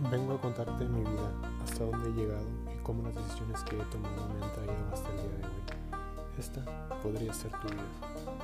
Vengo a contarte mi vida, hasta dónde he llegado y cómo las decisiones que he tomado me han traído hasta el día de hoy. Esta podría ser tu vida.